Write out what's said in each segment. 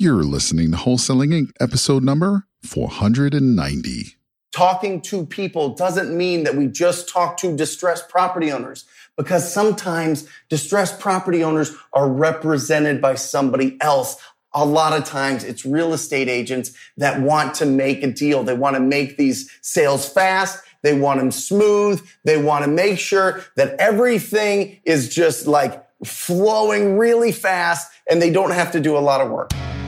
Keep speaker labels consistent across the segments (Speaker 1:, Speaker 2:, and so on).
Speaker 1: You're listening to Wholesaling Inc., episode number 490.
Speaker 2: Talking to people doesn't mean that we just talk to distressed property owners because sometimes distressed property owners are represented by somebody else. A lot of times it's real estate agents that want to make a deal. They want to make these sales fast. They want them smooth. They want to make sure that everything is just like flowing really fast and they don't have to do a lot of work.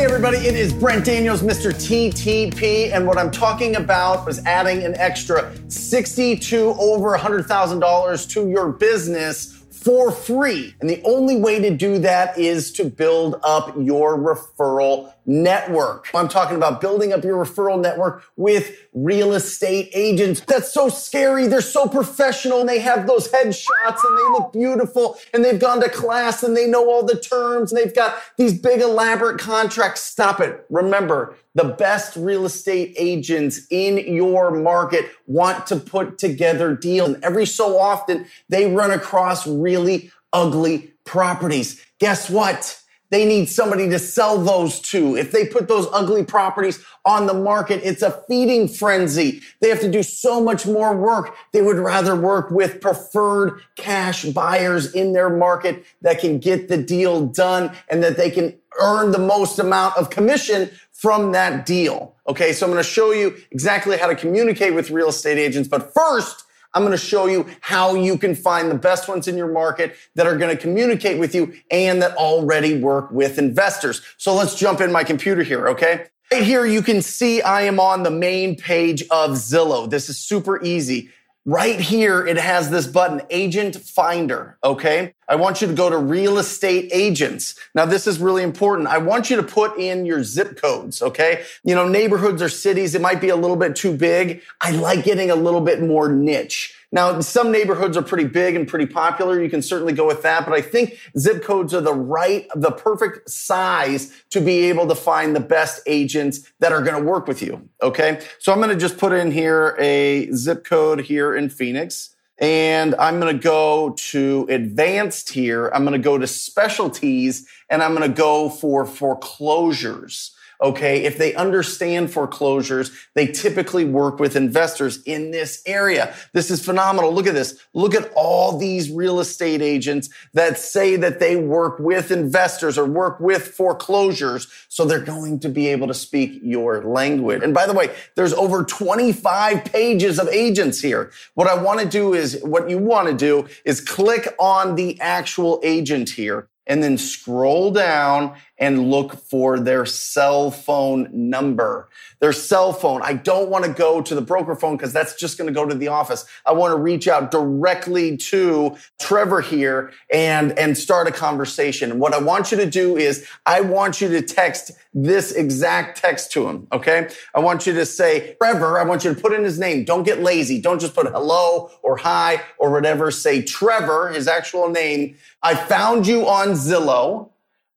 Speaker 2: Hey everybody, it is Brent Daniels, Mr. TTP, and what I'm talking about is adding an extra 60 to over $100,000 to your business for free. And the only way to do that is to build up your referral network. I'm talking about building up your referral network with real estate agents. That's so scary. They're so professional and they have those headshots and they look beautiful and they've gone to class and they know all the terms and they've got these big elaborate contracts. Stop it. Remember, the best real estate agents in your market want to put together deals. And every so often they run across really ugly properties. Guess what? They need somebody to sell those to. If they put those ugly properties on the market, it's a feeding frenzy. They have to do so much more work. They would rather work with preferred cash buyers in their market that can get the deal done and that they can earn the most amount of commission from that deal. Okay. So I'm going to show you exactly how to communicate with real estate agents. But first, I'm going to show you how you can find the best ones in your market that are going to communicate with you and that already work with investors. So let's jump in my computer here. Okay. Right here, you can see I am on the main page of Zillow. This is super easy. Right here, it has this button, Agent Finder. Okay. I want you to go to real estate agents. Now, this is really important. I want you to put in your zip codes. Okay. You know, neighborhoods or cities, it might be a little bit too big. I like getting a little bit more niche. Now, some neighborhoods are pretty big and pretty popular. You can certainly go with that, but I think zip codes are the right, the perfect size to be able to find the best agents that are going to work with you. Okay. So I'm going to just put in here a zip code here in Phoenix. And I'm going to go to advanced here. I'm going to go to specialties and I'm going to go for foreclosures. Okay. If they understand foreclosures, they typically work with investors in this area. This is phenomenal. Look at this. Look at all these real estate agents that say that they work with investors or work with foreclosures. So they're going to be able to speak your language. And by the way, there's over 25 pages of agents here. What I want to do is what you want to do is click on the actual agent here and then scroll down and look for their cell phone number. Their cell phone. I don't want to go to the broker phone because that's just going to go to the office. I want to reach out directly to Trevor here and, and start a conversation. What I want you to do is I want you to text this exact text to him. Okay. I want you to say, Trevor, I want you to put in his name. Don't get lazy. Don't just put hello or hi or whatever. Say Trevor, his actual name. I found you on Zillow.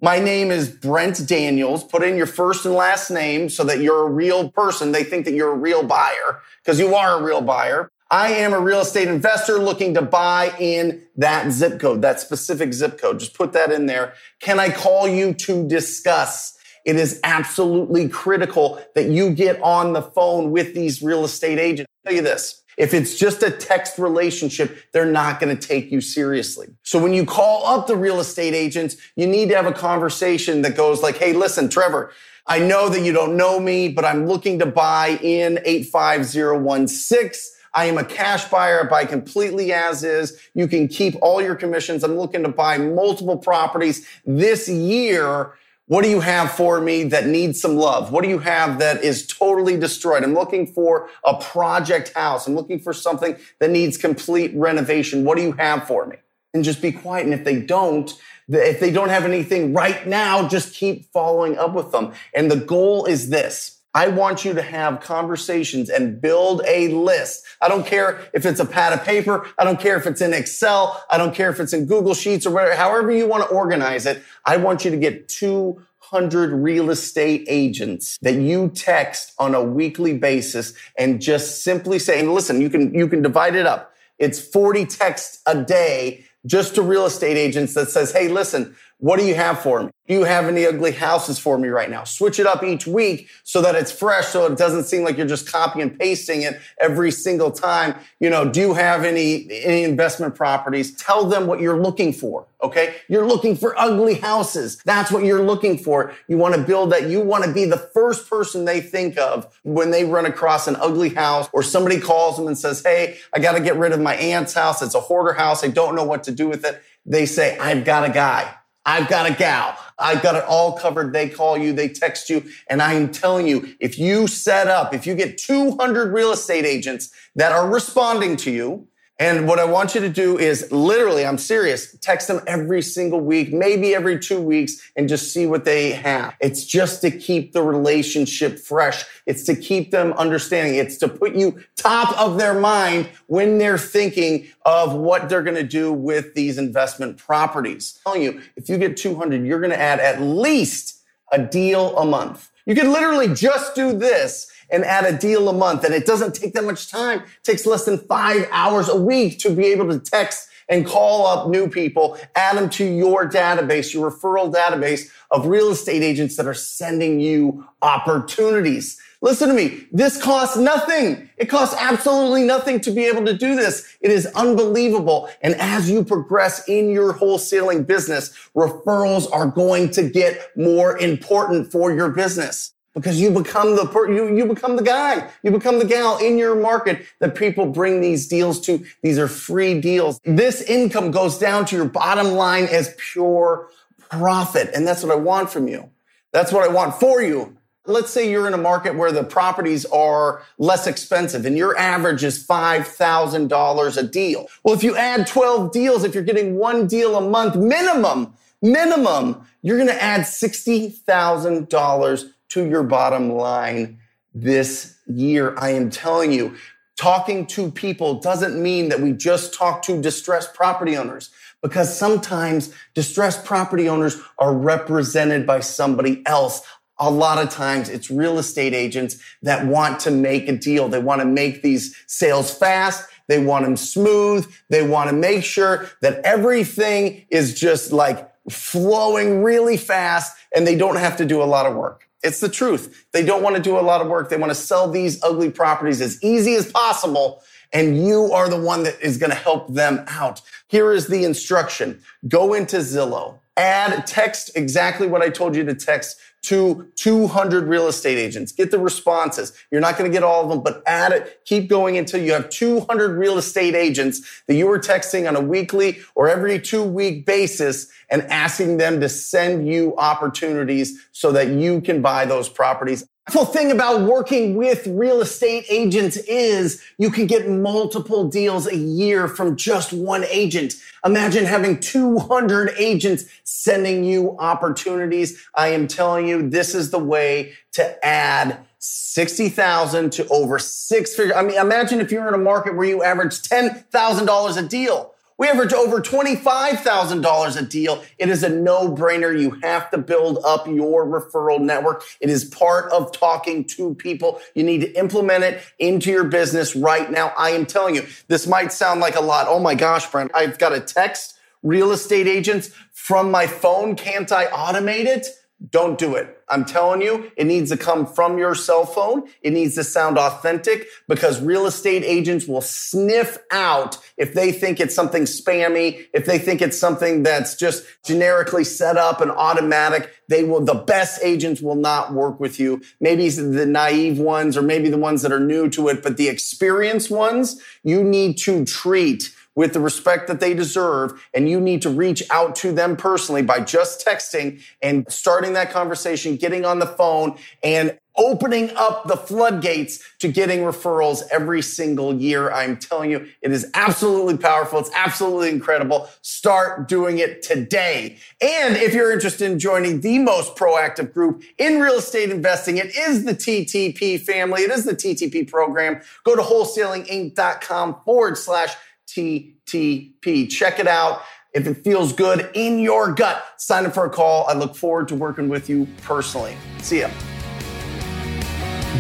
Speaker 2: My name is Brent Daniels. Put in your first and last name so that you're a real person. They think that you're a real buyer because you are a real buyer. I am a real estate investor looking to buy in that zip code, that specific zip code. Just put that in there. Can I call you to discuss? It is absolutely critical that you get on the phone with these real estate agents. I'll tell you this. If it's just a text relationship, they're not going to take you seriously. So when you call up the real estate agents, you need to have a conversation that goes like, Hey, listen, Trevor, I know that you don't know me, but I'm looking to buy in 85016. I am a cash buyer. I buy completely as is. You can keep all your commissions. I'm looking to buy multiple properties this year what do you have for me that needs some love? What do you have that is totally destroyed? I'm looking for a project house. I'm looking for something that needs complete renovation. What do you have for me? And just be quiet. And if they don't, if they don't have anything right now, just keep following up with them. And the goal is this. I want you to have conversations and build a list. I don't care if it's a pad of paper. I don't care if it's in Excel. I don't care if it's in Google Sheets or whatever, however you want to organize it. I want you to get 200 real estate agents that you text on a weekly basis and just simply say, and listen, you can, you can divide it up. It's 40 texts a day just to real estate agents that says, Hey, listen, what do you have for me? Do you have any ugly houses for me right now? Switch it up each week so that it's fresh, so it doesn't seem like you're just copy and pasting it every single time. You know, do you have any, any investment properties? Tell them what you're looking for. Okay. You're looking for ugly houses. That's what you're looking for. You want to build that. You want to be the first person they think of when they run across an ugly house or somebody calls them and says, Hey, I got to get rid of my aunt's house. It's a hoarder house. I don't know what to do with it. They say, I've got a guy. I've got a gal. I've got it all covered. They call you, they text you. And I am telling you, if you set up, if you get 200 real estate agents that are responding to you, and what I want you to do is literally, I'm serious, text them every single week, maybe every two weeks, and just see what they have. It's just to keep the relationship fresh. It's to keep them understanding. It's to put you top of their mind when they're thinking of what they're going to do with these investment properties. I'm telling you, if you get 200, you're going to add at least a deal a month. You can literally just do this and add a deal a month. And it doesn't take that much time. It takes less than five hours a week to be able to text and call up new people, add them to your database, your referral database of real estate agents that are sending you opportunities. Listen to me. This costs nothing. It costs absolutely nothing to be able to do this. It is unbelievable. And as you progress in your wholesaling business, referrals are going to get more important for your business because you become the per, you you become the guy. You become the gal in your market that people bring these deals to. These are free deals. This income goes down to your bottom line as pure profit. And that's what i want from you. That's what i want for you. Let's say you're in a market where the properties are less expensive and your average is $5000 a deal. Well if you add 12 deals if you're getting one deal a month minimum minimum you're going to add $60000 to your bottom line this year. I am telling you, talking to people doesn't mean that we just talk to distressed property owners because sometimes distressed property owners are represented by somebody else. A lot of times it's real estate agents that want to make a deal. They want to make these sales fast. They want them smooth. They want to make sure that everything is just like flowing really fast and they don't have to do a lot of work. It's the truth. They don't want to do a lot of work. They want to sell these ugly properties as easy as possible. And you are the one that is going to help them out. Here is the instruction. Go into Zillow, add text exactly what I told you to text to 200 real estate agents. Get the responses. You're not going to get all of them, but add it. Keep going until you have 200 real estate agents that you are texting on a weekly or every two week basis and asking them to send you opportunities so that you can buy those properties the thing about working with real estate agents is you can get multiple deals a year from just one agent. Imagine having 200 agents sending you opportunities. I am telling you, this is the way to add 60,000 to over six figures. I mean, imagine if you're in a market where you average $10,000 a deal. We average over $25,000 a deal. It is a no brainer. You have to build up your referral network. It is part of talking to people. You need to implement it into your business right now. I am telling you, this might sound like a lot. Oh my gosh, Brent, I've got a text real estate agents from my phone. Can't I automate it? Don't do it. I'm telling you, it needs to come from your cell phone. It needs to sound authentic because real estate agents will sniff out if they think it's something spammy, if they think it's something that's just generically set up and automatic. They will, the best agents will not work with you. Maybe the naive ones or maybe the ones that are new to it, but the experienced ones you need to treat with the respect that they deserve. And you need to reach out to them personally by just texting and starting that conversation, getting on the phone and opening up the floodgates to getting referrals every single year. I'm telling you, it is absolutely powerful. It's absolutely incredible. Start doing it today. And if you're interested in joining the most proactive group in real estate investing, it is the TTP family. It is the TTP program. Go to wholesalinginc.com forward slash TTP. Check it out. If it feels good in your gut, sign up for a call. I look forward to working with you personally. See ya.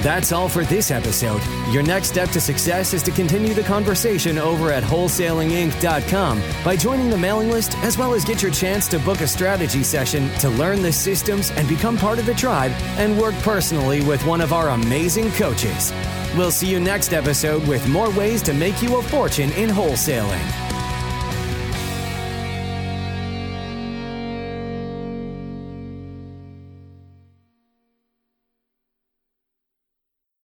Speaker 3: That's all for this episode. Your next step to success is to continue the conversation over at wholesalinginc.com by joining the mailing list, as well as get your chance to book a strategy session to learn the systems and become part of the tribe and work personally with one of our amazing coaches. We'll see you next episode with more ways to make you a fortune in wholesaling.